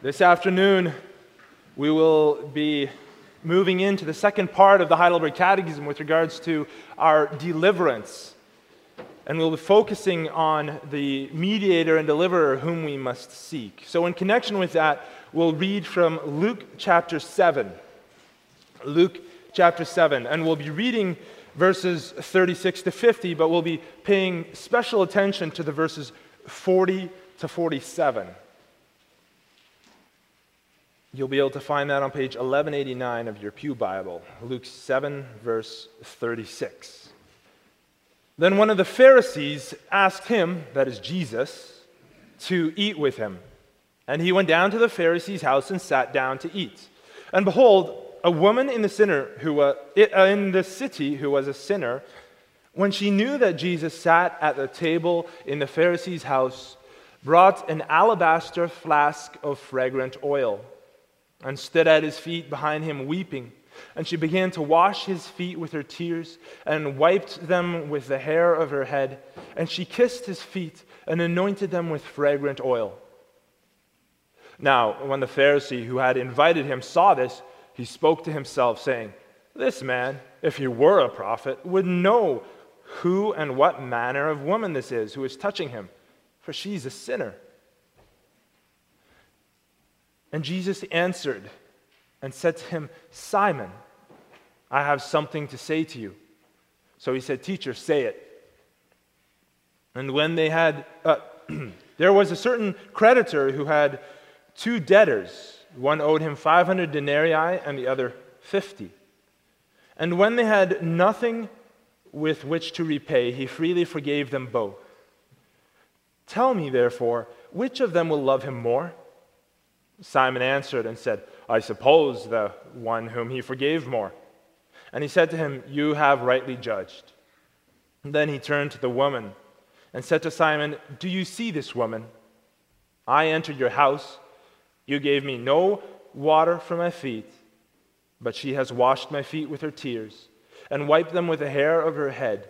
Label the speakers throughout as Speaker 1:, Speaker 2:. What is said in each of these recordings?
Speaker 1: This afternoon, we will be moving into the second part of the Heidelberg Catechism with regards to our deliverance. And we'll be focusing on the mediator and deliverer whom we must seek. So, in connection with that, we'll read from Luke chapter 7. Luke chapter 7. And we'll be reading verses 36 to 50, but we'll be paying special attention to the verses 40 to 47. You'll be able to find that on page 1189 of your Pew Bible, Luke 7, verse 36. Then one of the Pharisees asked him, that is Jesus, to eat with him. And he went down to the Pharisee's house and sat down to eat. And behold, a woman in the sinner who uh, in the city who was a sinner, when she knew that Jesus sat at the table in the Pharisee's house, brought an alabaster flask of fragrant oil and stood at his feet behind him weeping. And she began to wash his feet with her tears and wiped them with the hair of her head. And she kissed his feet and anointed them with fragrant oil. Now, when the Pharisee who had invited him saw this, he spoke to himself, saying, This man, if he were a prophet, would know who and what manner of woman this is who is touching him, for she's a sinner. And Jesus answered and said to him, Simon, I have something to say to you. So he said, Teacher, say it. And when they had, uh, there was a certain creditor who had two debtors. One owed him 500 denarii and the other 50. And when they had nothing with which to repay, he freely forgave them both. Tell me, therefore, which of them will love him more? Simon answered and said, I suppose the one whom he forgave more. And he said to him, You have rightly judged. And then he turned to the woman and said to Simon, Do you see this woman? I entered your house. You gave me no water for my feet, but she has washed my feet with her tears and wiped them with the hair of her head.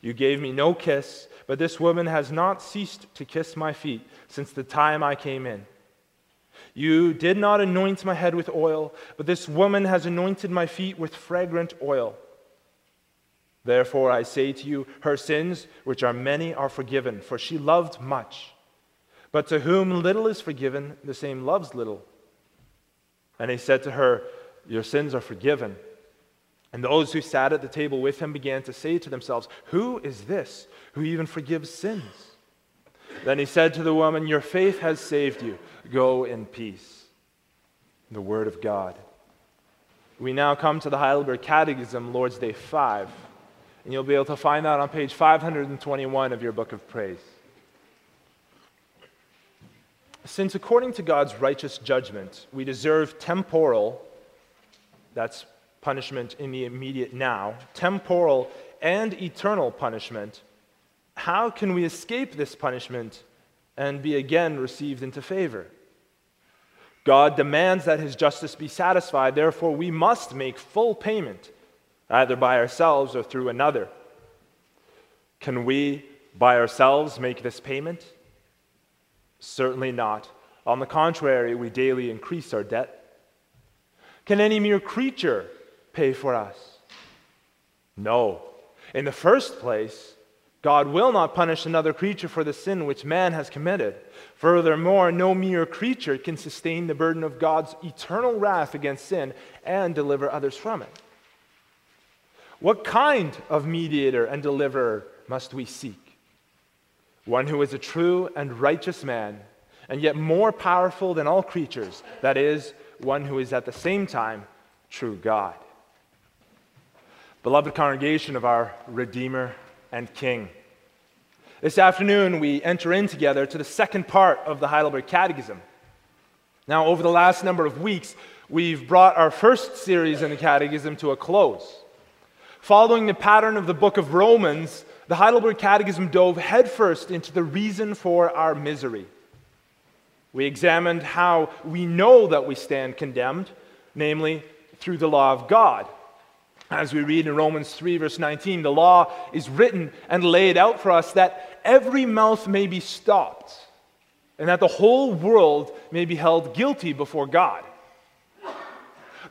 Speaker 1: You gave me no kiss, but this woman has not ceased to kiss my feet since the time I came in. You did not anoint my head with oil, but this woman has anointed my feet with fragrant oil. Therefore, I say to you, her sins, which are many, are forgiven, for she loved much. But to whom little is forgiven, the same loves little. And he said to her, Your sins are forgiven. And those who sat at the table with him began to say to themselves, Who is this who even forgives sins? Then he said to the woman, Your faith has saved you. Go in peace. The Word of God. We now come to the Heidelberg Catechism, Lord's Day 5, and you'll be able to find that on page 521 of your book of praise. Since according to God's righteous judgment, we deserve temporal, that's punishment in the immediate now, temporal and eternal punishment, how can we escape this punishment and be again received into favor? God demands that his justice be satisfied, therefore, we must make full payment, either by ourselves or through another. Can we, by ourselves, make this payment? Certainly not. On the contrary, we daily increase our debt. Can any mere creature pay for us? No. In the first place, God will not punish another creature for the sin which man has committed. Furthermore, no mere creature can sustain the burden of God's eternal wrath against sin and deliver others from it. What kind of mediator and deliverer must we seek? One who is a true and righteous man, and yet more powerful than all creatures, that is, one who is at the same time true God. Beloved congregation of our Redeemer and King. This afternoon, we enter in together to the second part of the Heidelberg Catechism. Now, over the last number of weeks, we've brought our first series in the Catechism to a close. Following the pattern of the book of Romans, the Heidelberg Catechism dove headfirst into the reason for our misery. We examined how we know that we stand condemned, namely through the law of God. As we read in Romans 3, verse 19, the law is written and laid out for us that every mouth may be stopped and that the whole world may be held guilty before God.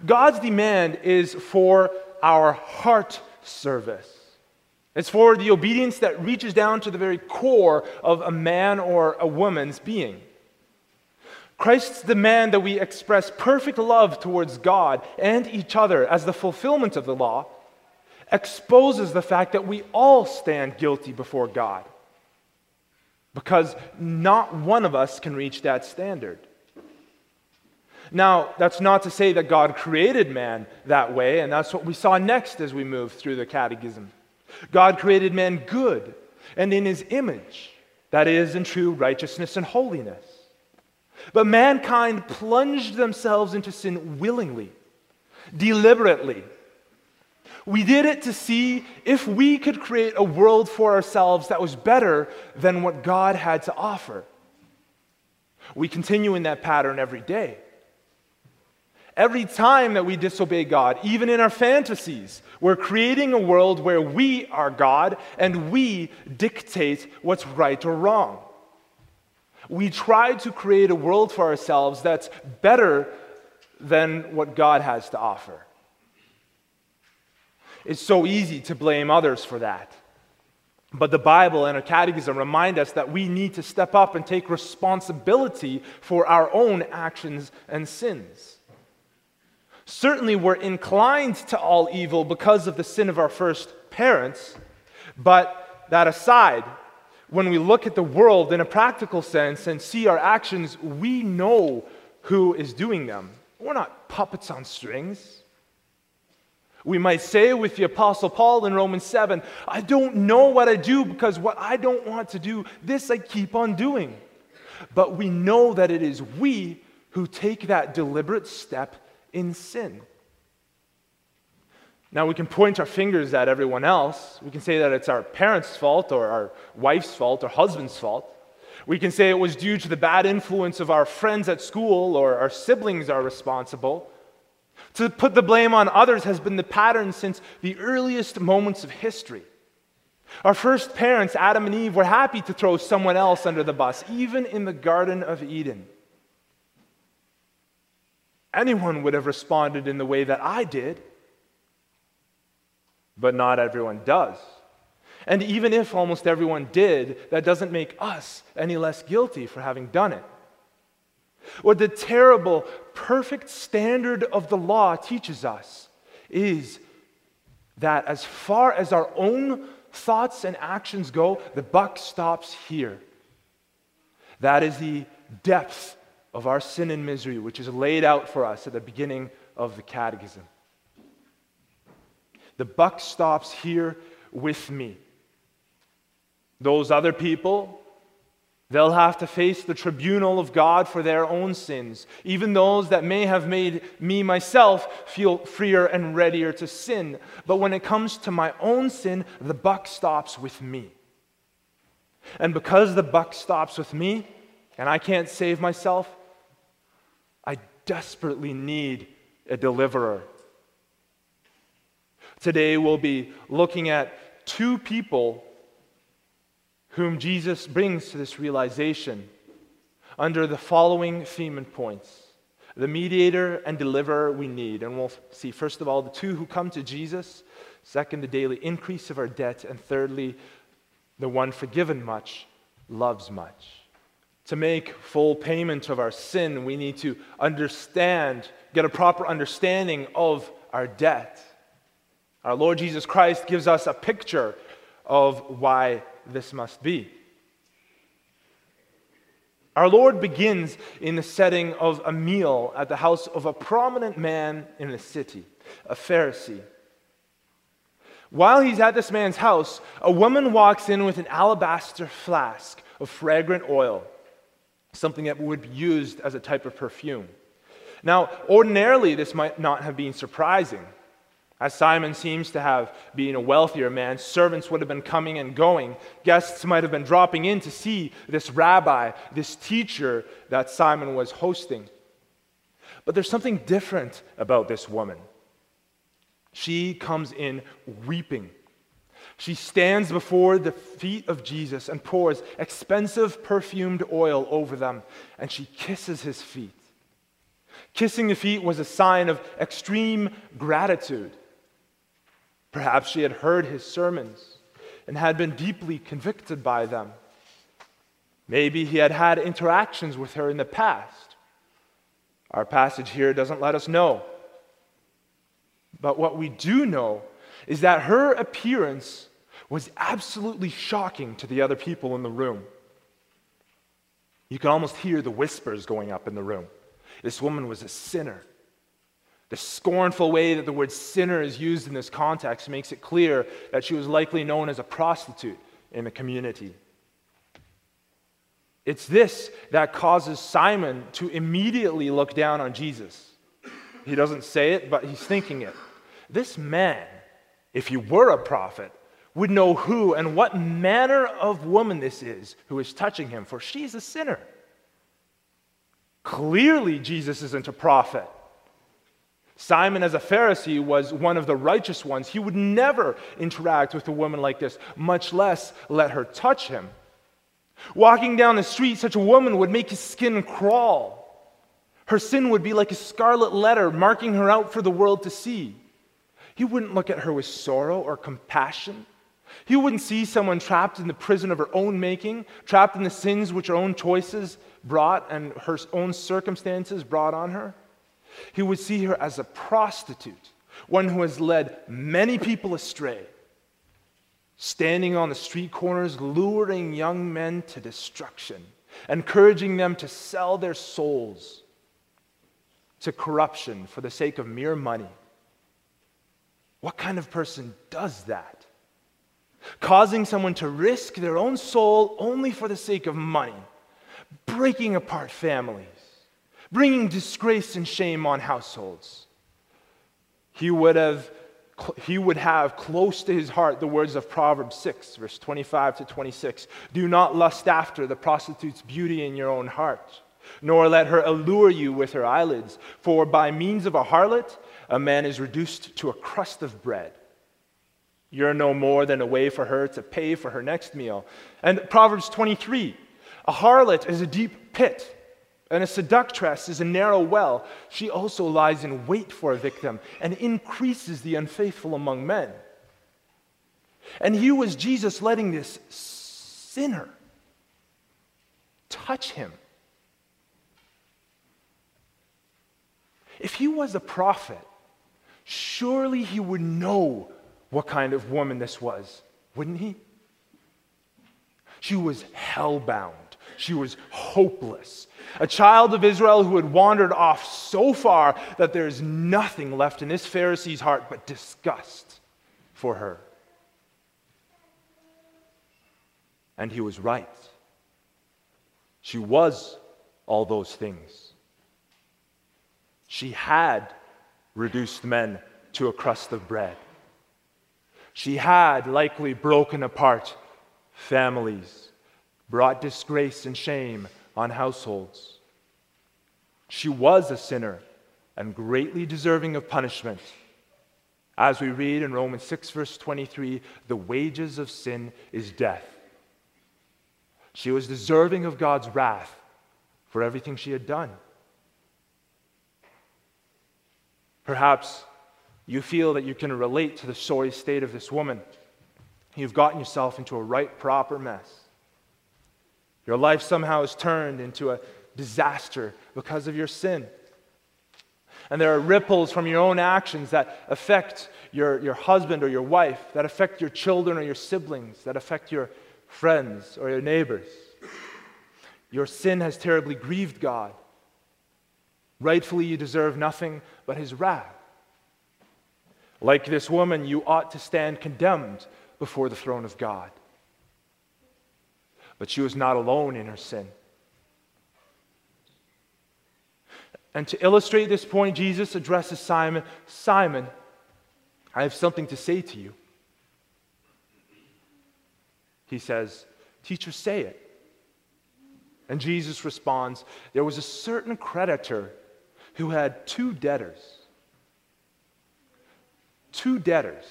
Speaker 1: God's demand is for our heart service. It's for the obedience that reaches down to the very core of a man or a woman's being. Christ's demand that we express perfect love towards God and each other as the fulfillment of the law exposes the fact that we all stand guilty before God because not one of us can reach that standard. Now, that's not to say that God created man that way, and that's what we saw next as we moved through the catechism. God created man good and in his image, that is, in true righteousness and holiness. But mankind plunged themselves into sin willingly, deliberately. We did it to see if we could create a world for ourselves that was better than what God had to offer. We continue in that pattern every day. Every time that we disobey God, even in our fantasies, we're creating a world where we are God and we dictate what's right or wrong. We try to create a world for ourselves that's better than what God has to offer. It's so easy to blame others for that. But the Bible and our catechism remind us that we need to step up and take responsibility for our own actions and sins. Certainly, we're inclined to all evil because of the sin of our first parents, but that aside, when we look at the world in a practical sense and see our actions, we know who is doing them. We're not puppets on strings. We might say with the Apostle Paul in Romans 7, I don't know what I do because what I don't want to do, this I keep on doing. But we know that it is we who take that deliberate step in sin. Now, we can point our fingers at everyone else. We can say that it's our parents' fault, or our wife's fault, or husband's fault. We can say it was due to the bad influence of our friends at school, or our siblings are responsible. To put the blame on others has been the pattern since the earliest moments of history. Our first parents, Adam and Eve, were happy to throw someone else under the bus, even in the Garden of Eden anyone would have responded in the way that I did. But not everyone does. And even if almost everyone did, that doesn't make us any less guilty for having done it. What the terrible, perfect standard of the law teaches us is that as far as our own thoughts and actions go, the buck stops here. That is the depth of our sin and misery, which is laid out for us at the beginning of the catechism. The buck stops here with me. Those other people, they'll have to face the tribunal of God for their own sins, even those that may have made me myself feel freer and readier to sin. But when it comes to my own sin, the buck stops with me. And because the buck stops with me, and I can't save myself, I desperately need a deliverer. Today we'll be looking at two people whom Jesus brings to this realization under the following theme and points the mediator and deliverer we need. And we'll see, first of all, the two who come to Jesus, second, the daily increase of our debt, and thirdly, the one forgiven much loves much. To make full payment of our sin, we need to understand, get a proper understanding of our debt. Our Lord Jesus Christ gives us a picture of why this must be. Our Lord begins in the setting of a meal at the house of a prominent man in the city, a Pharisee. While he's at this man's house, a woman walks in with an alabaster flask of fragrant oil something that would be used as a type of perfume. Now, ordinarily, this might not have been surprising. As Simon seems to have been a wealthier man, servants would have been coming and going. Guests might have been dropping in to see this rabbi, this teacher that Simon was hosting. But there's something different about this woman. She comes in weeping. She stands before the feet of Jesus and pours expensive perfumed oil over them, and she kisses his feet. Kissing the feet was a sign of extreme gratitude. Perhaps she had heard his sermons and had been deeply convicted by them. Maybe he had had interactions with her in the past. Our passage here doesn't let us know. But what we do know is that her appearance was absolutely shocking to the other people in the room. You could almost hear the whispers going up in the room. This woman was a sinner. The scornful way that the word sinner is used in this context makes it clear that she was likely known as a prostitute in the community. It's this that causes Simon to immediately look down on Jesus. He doesn't say it, but he's thinking it. This man, if he were a prophet, would know who and what manner of woman this is who is touching him, for she's a sinner. Clearly, Jesus isn't a prophet. Simon, as a Pharisee, was one of the righteous ones. He would never interact with a woman like this, much less let her touch him. Walking down the street, such a woman would make his skin crawl. Her sin would be like a scarlet letter marking her out for the world to see. He wouldn't look at her with sorrow or compassion. He wouldn't see someone trapped in the prison of her own making, trapped in the sins which her own choices brought and her own circumstances brought on her. He would see her as a prostitute, one who has led many people astray, standing on the street corners, luring young men to destruction, encouraging them to sell their souls to corruption for the sake of mere money. What kind of person does that? Causing someone to risk their own soul only for the sake of money, breaking apart families, bringing disgrace and shame on households. He would have he would have close to his heart the words of Proverbs 6, verse 25 to 26. Do not lust after the prostitute's beauty in your own heart, nor let her allure you with her eyelids. For by means of a harlot, a man is reduced to a crust of bread. You're no more than a way for her to pay for her next meal. And Proverbs 23 a harlot is a deep pit and a seductress is a narrow well. She also lies in wait for a victim and increases the unfaithful among men. And here was Jesus letting this sinner touch him. If he was a prophet, surely he would know what kind of woman this was, wouldn't he? She was hellbound. She was hopeless. A child of Israel who had wandered off so far that there is nothing left in this Pharisee's heart but disgust for her. And he was right. She was all those things. She had reduced men to a crust of bread. She had likely broken apart families brought disgrace and shame on households. She was a sinner and greatly deserving of punishment. As we read in Romans 6, verse 23, the wages of sin is death. She was deserving of God's wrath for everything she had done. Perhaps you feel that you can relate to the sorry state of this woman. You've gotten yourself into a right, proper mess. Your life somehow is turned into a disaster because of your sin. And there are ripples from your own actions that affect your, your husband or your wife, that affect your children or your siblings, that affect your friends or your neighbors. Your sin has terribly grieved God. Rightfully, you deserve nothing but his wrath. Like this woman, you ought to stand condemned before the throne of God. But she was not alone in her sin. And to illustrate this point, Jesus addresses Simon Simon, I have something to say to you. He says, Teacher, say it. And Jesus responds, There was a certain creditor who had two debtors. Two debtors.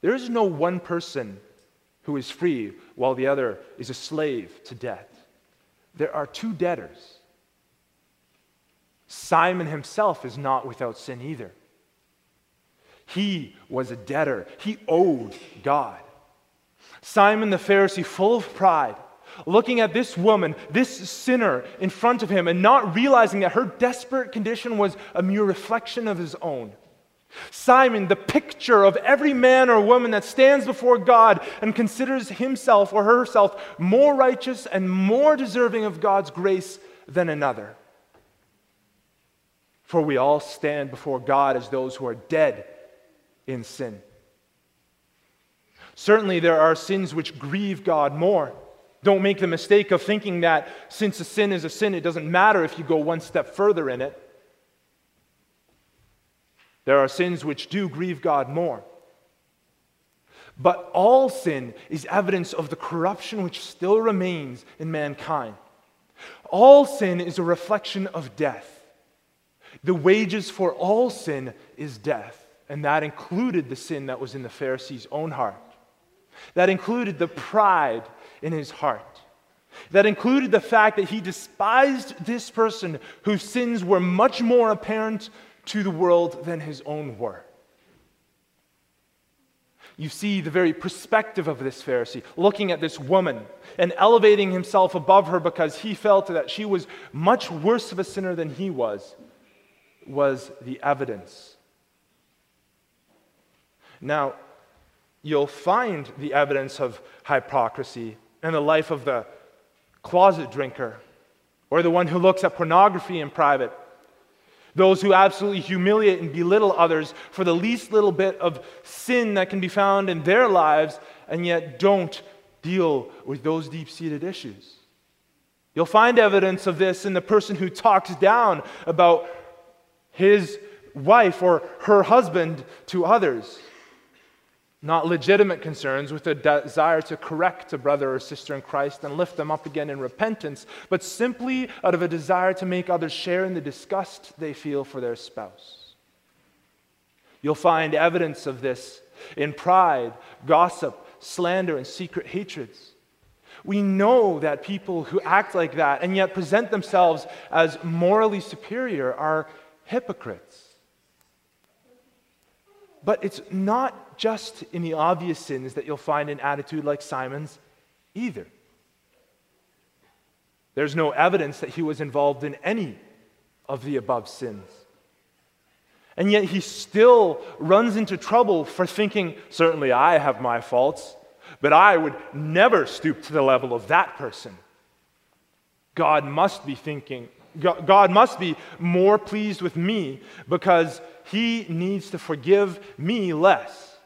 Speaker 1: There is no one person who is free while the other is a slave to debt. There are two debtors. Simon himself is not without sin either. He was a debtor, he owed God. Simon the Pharisee, full of pride, looking at this woman, this sinner in front of him, and not realizing that her desperate condition was a mere reflection of his own. Simon, the picture of every man or woman that stands before God and considers himself or herself more righteous and more deserving of God's grace than another. For we all stand before God as those who are dead in sin. Certainly, there are sins which grieve God more. Don't make the mistake of thinking that since a sin is a sin, it doesn't matter if you go one step further in it. There are sins which do grieve God more. But all sin is evidence of the corruption which still remains in mankind. All sin is a reflection of death. The wages for all sin is death, and that included the sin that was in the Pharisee's own heart. That included the pride in his heart. That included the fact that he despised this person whose sins were much more apparent to the world than his own were. You see the very perspective of this Pharisee, looking at this woman and elevating himself above her because he felt that she was much worse of a sinner than he was, was the evidence. Now, you'll find the evidence of hypocrisy in the life of the closet drinker or the one who looks at pornography in private those who absolutely humiliate and belittle others for the least little bit of sin that can be found in their lives, and yet don't deal with those deep seated issues. You'll find evidence of this in the person who talks down about his wife or her husband to others not legitimate concerns with a desire to correct a brother or sister in Christ and lift them up again in repentance, but simply out of a desire to make others share in the disgust they feel for their spouse. You'll find evidence of this in pride, gossip, slander, and secret hatreds. We know that people who act like that and yet present themselves as morally superior are hypocrites. But it's not just in the obvious sins that you'll find an attitude like Simon's either. There's no evidence that he was involved in any of the above sins. And yet he still runs into trouble for thinking, certainly I have my faults, but I would never stoop to the level of that person. God must be thinking, God must be more pleased with me because he needs to forgive me less.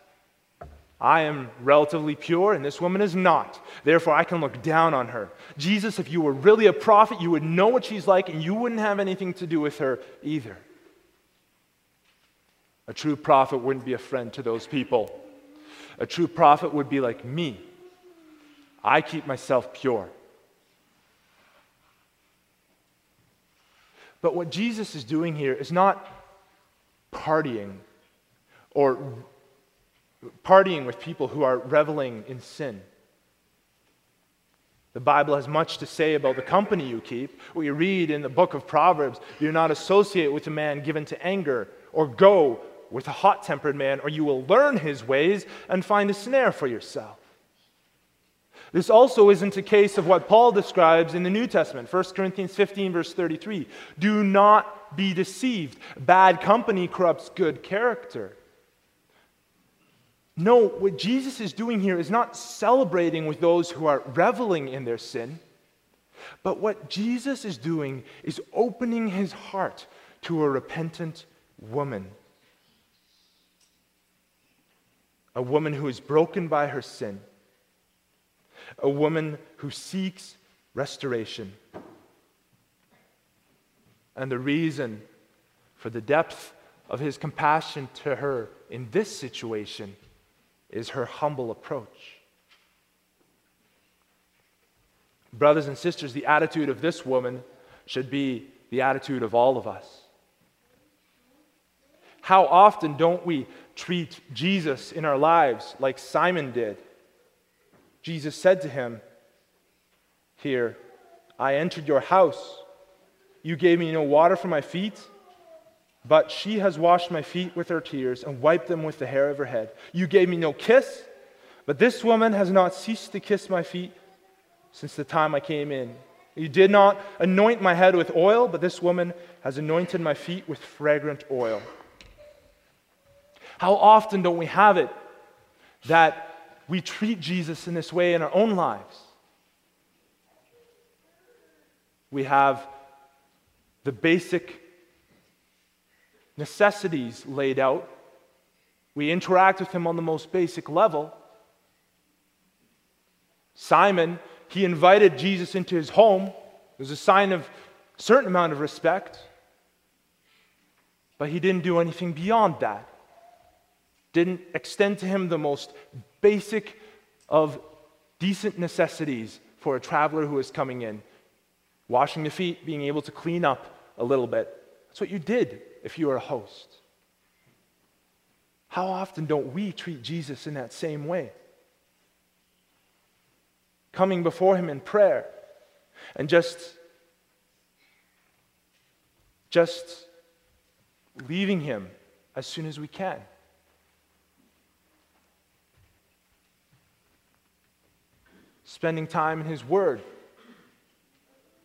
Speaker 1: I am relatively pure, and this woman is not. Therefore, I can look down on her. Jesus, if you were really a prophet, you would know what she's like, and you wouldn't have anything to do with her either. A true prophet wouldn't be a friend to those people. A true prophet would be like me. I keep myself pure. But what Jesus is doing here is not partying or partying with people who are reveling in sin. The Bible has much to say about the company you keep. We read in the book of Proverbs do not associate with a man given to anger, or go with a hot tempered man, or you will learn his ways and find a snare for yourself. This also isn't a case of what Paul describes in the New Testament, 1 Corinthians 15, verse 33. Do not be deceived. Bad company corrupts good character. No, what Jesus is doing here is not celebrating with those who are reveling in their sin, but what Jesus is doing is opening his heart to a repentant woman. A woman who is broken by her sin a woman who seeks restoration. And the reason for the depth of his compassion to her in this situation is her humble approach. Brothers and sisters, the attitude of this woman should be the attitude of all of us. How often don't we treat Jesus in our lives like Simon did. Jesus said to him, Here, I entered your house. You gave me no water for my feet, but she has washed my feet with her tears and wiped them with the hair of her head. You gave me no kiss, but this woman has not ceased to kiss my feet since the time I came in. You did not anoint my head with oil, but this woman has anointed my feet with fragrant oil. How often don't we have it that we treat Jesus in this way in our own lives? We have the basic necessities laid out. We interact with him on the most basic level. Simon, he invited Jesus into his home. It was a sign of a certain amount of respect. But he didn't do anything beyond that didn't extend to him the most basic of decent necessities for a traveler who is coming in washing the feet, being able to clean up a little bit. That's what you did if you were a host. How often don't we treat Jesus in that same way? Coming before him in prayer and just just leaving him as soon as we can. spending time in His Word,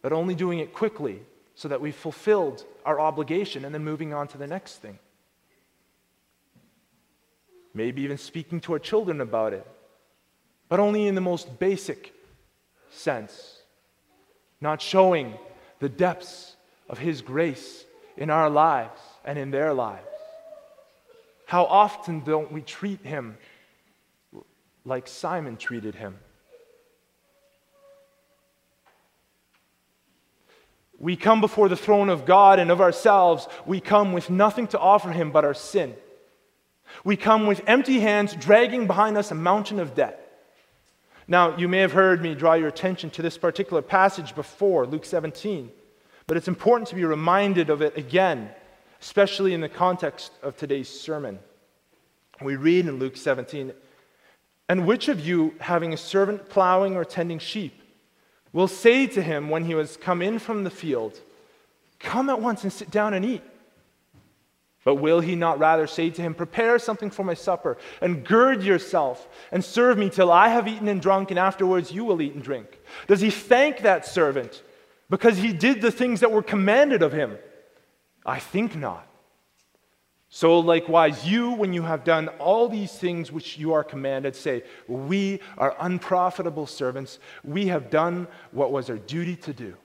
Speaker 1: but only doing it quickly so that we've fulfilled our obligation and then moving on to the next thing. Maybe even speaking to our children about it, but only in the most basic sense, not showing the depths of His grace in our lives and in their lives. How often don't we treat Him like Simon treated Him? We come before the throne of God and of ourselves. We come with nothing to offer Him but our sin. We come with empty hands, dragging behind us a mountain of debt. Now, you may have heard me draw your attention to this particular passage before, Luke 17, but it's important to be reminded of it again, especially in the context of today's sermon. We read in Luke 17, And which of you, having a servant plowing or tending sheep, will say to him when he was come in from the field, Come at once and sit down and eat. But will he not rather say to him, Prepare something for my supper, and gird yourself, and serve me till I have eaten and drunk, and afterwards you will eat and drink? Does he thank that servant because he did the things that were commanded of him? I think not. So likewise, you, when you have done all these things which you are commanded, say, We are unprofitable servants. We have done what was our duty to do.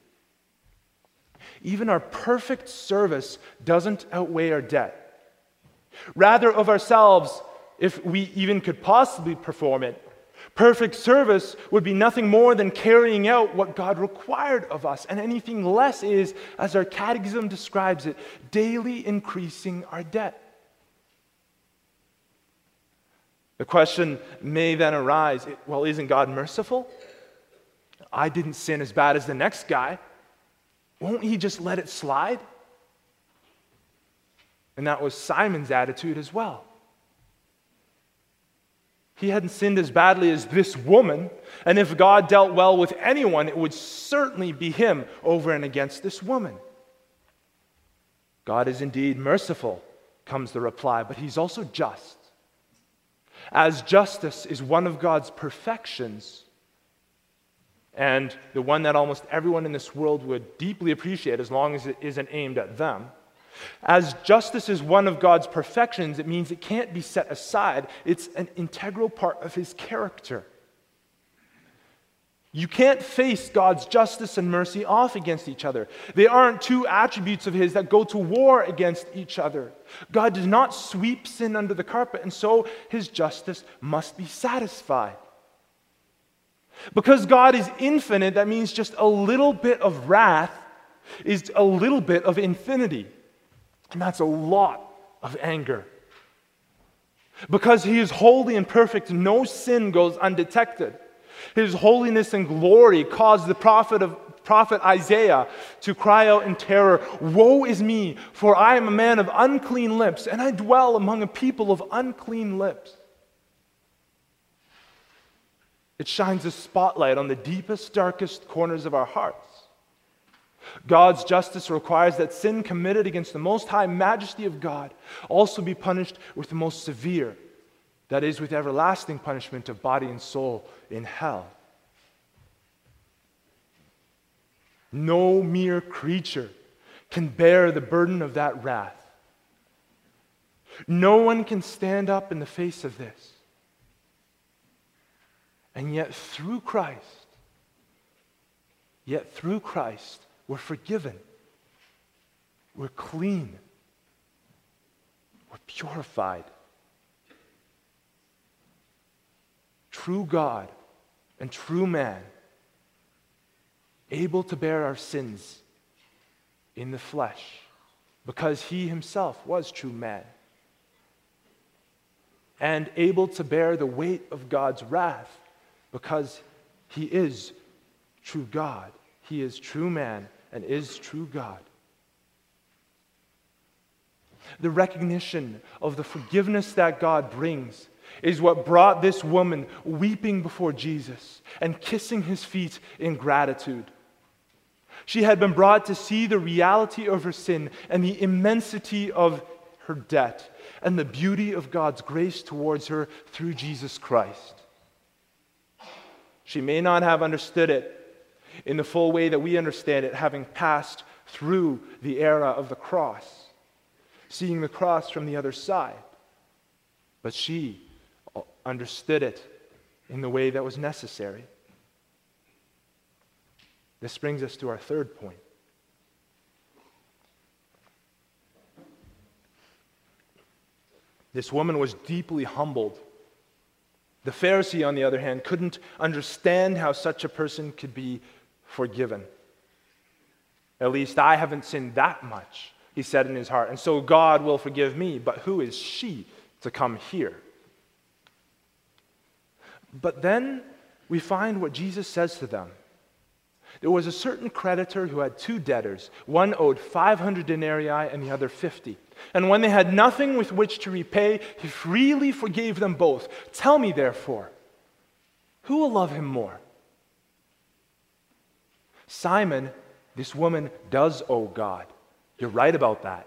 Speaker 1: Even our perfect service doesn't outweigh our debt. Rather, of ourselves, if we even could possibly perform it, perfect service would be nothing more than carrying out what God required of us. And anything less is, as our catechism describes it, daily increasing our debt. The question may then arise well, isn't God merciful? I didn't sin as bad as the next guy. Won't he just let it slide? And that was Simon's attitude as well. He hadn't sinned as badly as this woman, and if God dealt well with anyone, it would certainly be him over and against this woman. God is indeed merciful, comes the reply, but he's also just. As justice is one of God's perfections, and the one that almost everyone in this world would deeply appreciate as long as it isn't aimed at them. As justice is one of God's perfections, it means it can't be set aside. It's an integral part of his character. You can't face God's justice and mercy off against each other. They aren't two attributes of His that go to war against each other. God does not sweep sin under the carpet, and so His justice must be satisfied. Because God is infinite, that means just a little bit of wrath is a little bit of infinity. And that's a lot of anger. Because He is holy and perfect, no sin goes undetected. His holiness and glory caused the prophet of, prophet Isaiah to cry out in terror Woe is me, for I am a man of unclean lips, and I dwell among a people of unclean lips. It shines a spotlight on the deepest, darkest corners of our hearts. God's justice requires that sin committed against the most high majesty of God also be punished with the most severe, that is, with everlasting punishment of body and soul in hell. No mere creature can bear the burden of that wrath. No one can stand up in the face of this. And yet, through Christ, yet through Christ, we're forgiven. We're clean. We're purified. True God and true man, able to bear our sins in the flesh, because he himself was true man, and able to bear the weight of God's wrath, because he is true God, he is true man and is true God. The recognition of the forgiveness that God brings is what brought this woman weeping before Jesus and kissing his feet in gratitude. She had been brought to see the reality of her sin and the immensity of her debt and the beauty of God's grace towards her through Jesus Christ. She may not have understood it in the full way that we understand it, having passed through the era of the cross, seeing the cross from the other side. But she understood it in the way that was necessary. This brings us to our third point. This woman was deeply humbled. The Pharisee, on the other hand, couldn't understand how such a person could be forgiven. At least I haven't sinned that much, he said in his heart, and so God will forgive me. But who is she to come here? But then we find what Jesus says to them. There was a certain creditor who had two debtors. One owed 500 denarii and the other 50. And when they had nothing with which to repay, he freely forgave them both. Tell me, therefore, who will love him more? Simon, this woman does owe God. You're right about that.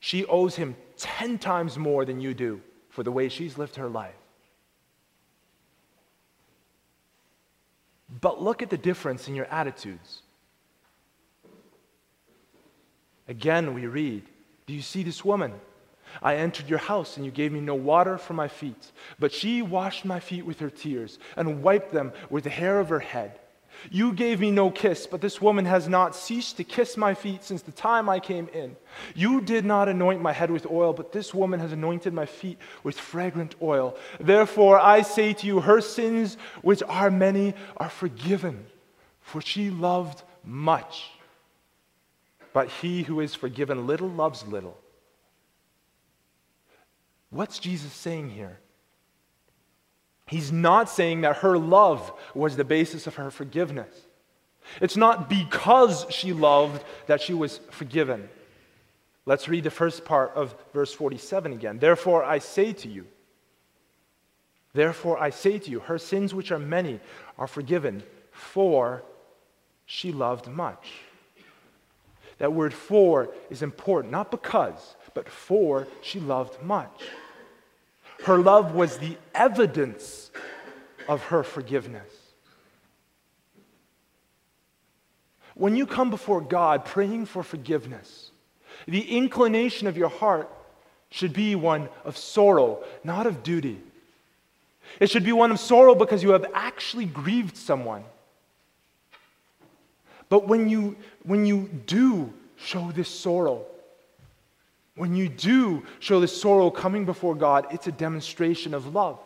Speaker 1: She owes him 10 times more than you do for the way she's lived her life. But look at the difference in your attitudes. Again, we read, Do you see this woman? I entered your house, and you gave me no water for my feet, but she washed my feet with her tears and wiped them with the hair of her head. You gave me no kiss, but this woman has not ceased to kiss my feet since the time I came in. You did not anoint my head with oil, but this woman has anointed my feet with fragrant oil. Therefore, I say to you, her sins, which are many, are forgiven, for she loved much. But he who is forgiven little loves little. What's Jesus saying here? He's not saying that her love was the basis of her forgiveness. It's not because she loved that she was forgiven. Let's read the first part of verse 47 again. Therefore, I say to you, therefore, I say to you, her sins, which are many, are forgiven, for she loved much. That word for is important, not because, but for she loved much. Her love was the evidence of her forgiveness. When you come before God praying for forgiveness, the inclination of your heart should be one of sorrow, not of duty. It should be one of sorrow because you have actually grieved someone. But when you, when you do show this sorrow, when you do show this sorrow coming before God, it's a demonstration of love.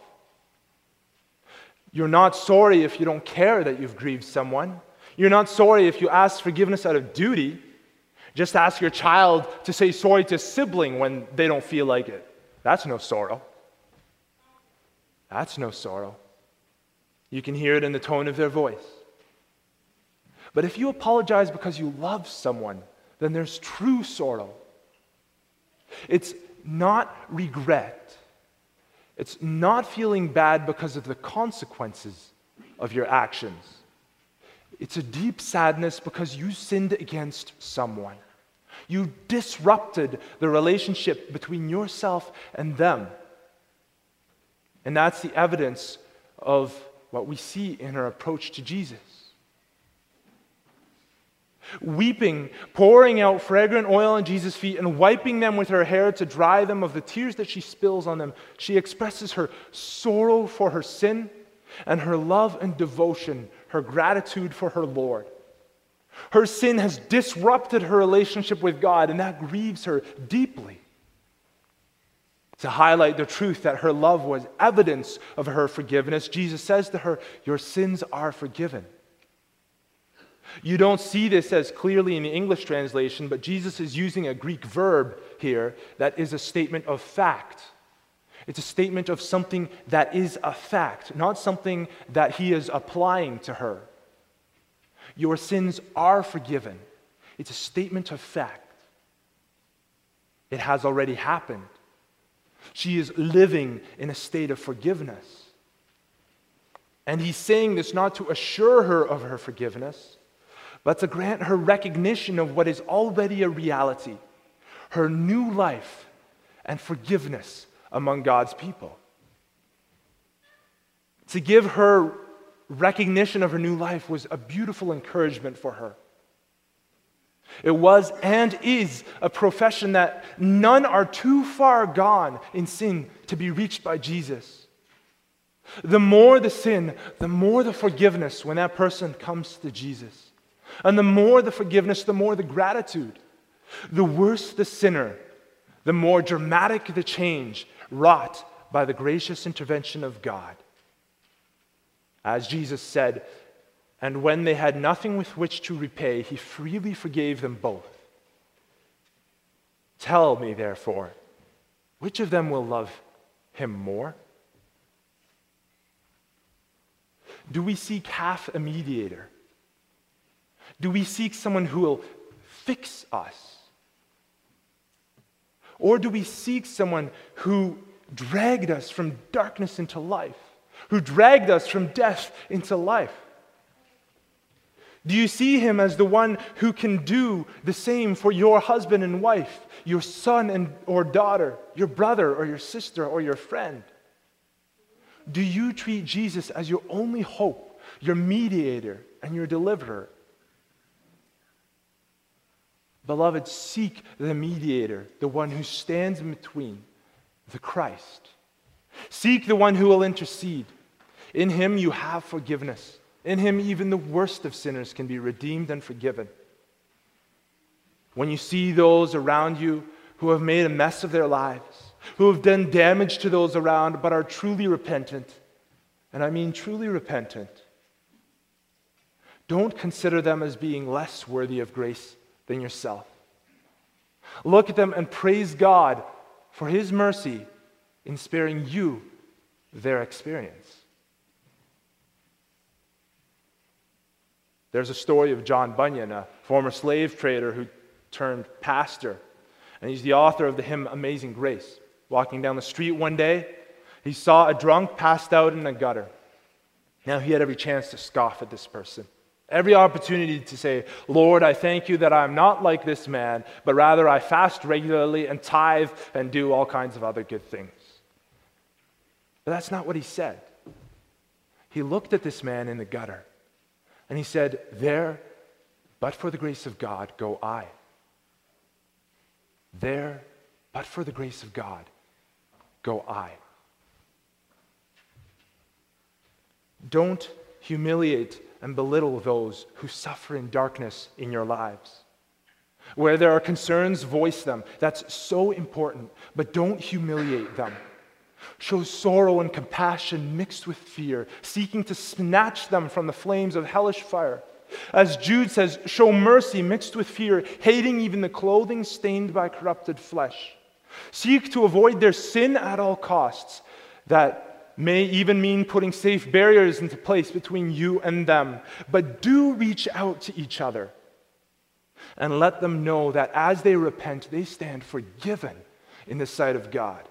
Speaker 1: You're not sorry if you don't care that you've grieved someone. You're not sorry if you ask forgiveness out of duty. Just ask your child to say sorry to a sibling when they don't feel like it. That's no sorrow. That's no sorrow. You can hear it in the tone of their voice. But if you apologize because you love someone, then there's true sorrow. It's not regret. It's not feeling bad because of the consequences of your actions. It's a deep sadness because you sinned against someone. You disrupted the relationship between yourself and them. And that's the evidence of what we see in her approach to Jesus. Weeping, pouring out fragrant oil on Jesus' feet, and wiping them with her hair to dry them of the tears that she spills on them, she expresses her sorrow for her sin and her love and devotion, her gratitude for her Lord. Her sin has disrupted her relationship with God, and that grieves her deeply. To highlight the truth that her love was evidence of her forgiveness, Jesus says to her, Your sins are forgiven. You don't see this as clearly in the English translation, but Jesus is using a Greek verb here that is a statement of fact. It's a statement of something that is a fact, not something that he is applying to her. Your sins are forgiven. It's a statement of fact. It has already happened. She is living in a state of forgiveness. And he's saying this not to assure her of her forgiveness, but to grant her recognition of what is already a reality her new life and forgiveness among God's people. To give her recognition of her new life was a beautiful encouragement for her. It was and is a profession that none are too far gone in sin to be reached by Jesus. The more the sin, the more the forgiveness when that person comes to Jesus. And the more the forgiveness, the more the gratitude. The worse the sinner, the more dramatic the change wrought by the gracious intervention of God. As Jesus said, and when they had nothing with which to repay, he freely forgave them both. Tell me, therefore, which of them will love him more? Do we seek half a mediator? Do we seek someone who will fix us? Or do we seek someone who dragged us from darkness into life, who dragged us from death into life? Do you see him as the one who can do the same for your husband and wife, your son and or daughter, your brother or your sister or your friend? Do you treat Jesus as your only hope, your mediator and your deliverer? Beloved, seek the mediator, the one who stands in between, the Christ. Seek the one who will intercede. In him you have forgiveness. In him, even the worst of sinners can be redeemed and forgiven. When you see those around you who have made a mess of their lives, who have done damage to those around, but are truly repentant, and I mean truly repentant, don't consider them as being less worthy of grace than yourself. Look at them and praise God for His mercy in sparing you their experience. There's a story of John Bunyan, a former slave trader who turned pastor. And he's the author of the hymn Amazing Grace. Walking down the street one day, he saw a drunk passed out in a gutter. Now he had every chance to scoff at this person. Every opportunity to say, Lord, I thank you that I'm not like this man, but rather I fast regularly and tithe and do all kinds of other good things. But that's not what he said. He looked at this man in the gutter and he said, There, but for the grace of God, go I. There, but for the grace of God, go I. Don't humiliate and belittle those who suffer in darkness in your lives. Where there are concerns, voice them. That's so important, but don't humiliate them. Show sorrow and compassion mixed with fear, seeking to snatch them from the flames of hellish fire. As Jude says, show mercy mixed with fear, hating even the clothing stained by corrupted flesh. Seek to avoid their sin at all costs, that may even mean putting safe barriers into place between you and them. But do reach out to each other and let them know that as they repent, they stand forgiven in the sight of God.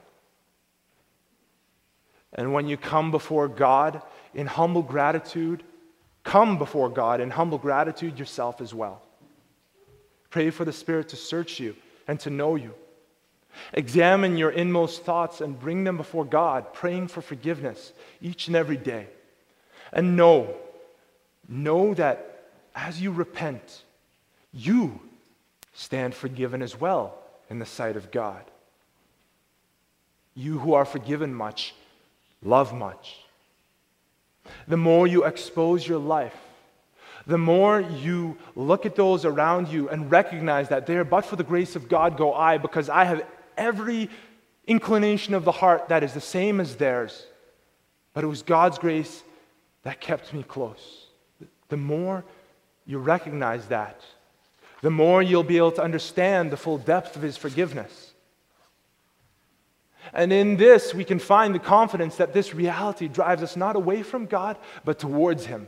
Speaker 1: And when you come before God in humble gratitude, come before God in humble gratitude yourself as well. Pray for the Spirit to search you and to know you. Examine your inmost thoughts and bring them before God, praying for forgiveness each and every day. And know, know that as you repent, you stand forgiven as well in the sight of God. You who are forgiven much, love much. The more you expose your life, the more you look at those around you and recognize that there, but for the grace of God, go I, because I have every inclination of the heart that is the same as theirs. But it was God's grace that kept me close. The more you recognize that, the more you'll be able to understand the full depth of His forgiveness. And in this, we can find the confidence that this reality drives us not away from God, but towards Him.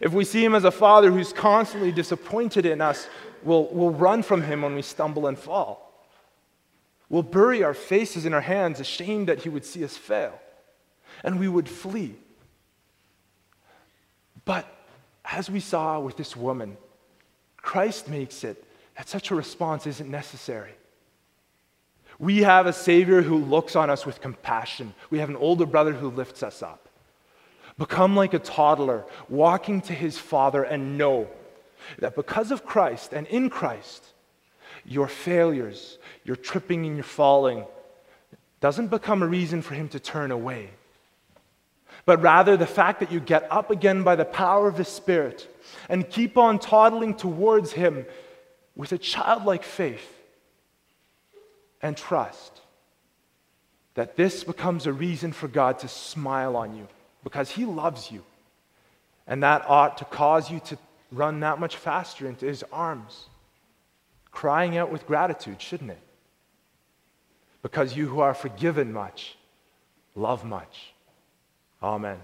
Speaker 1: If we see Him as a Father who's constantly disappointed in us, we'll, we'll run from Him when we stumble and fall. We'll bury our faces in our hands, ashamed that He would see us fail, and we would flee. But as we saw with this woman, Christ makes it that such a response isn't necessary. We have a Savior who looks on us with compassion. We have an older brother who lifts us up. Become like a toddler, walking to his Father, and know that because of Christ and in Christ, your failures, your tripping and your falling, doesn't become a reason for him to turn away. But rather, the fact that you get up again by the power of the Spirit and keep on toddling towards him with a childlike faith and trust, that this becomes a reason for God to smile on you because he loves you. And that ought to cause you to run that much faster into his arms crying out with gratitude, shouldn't it? Because you who are forgiven much, love much. Amen.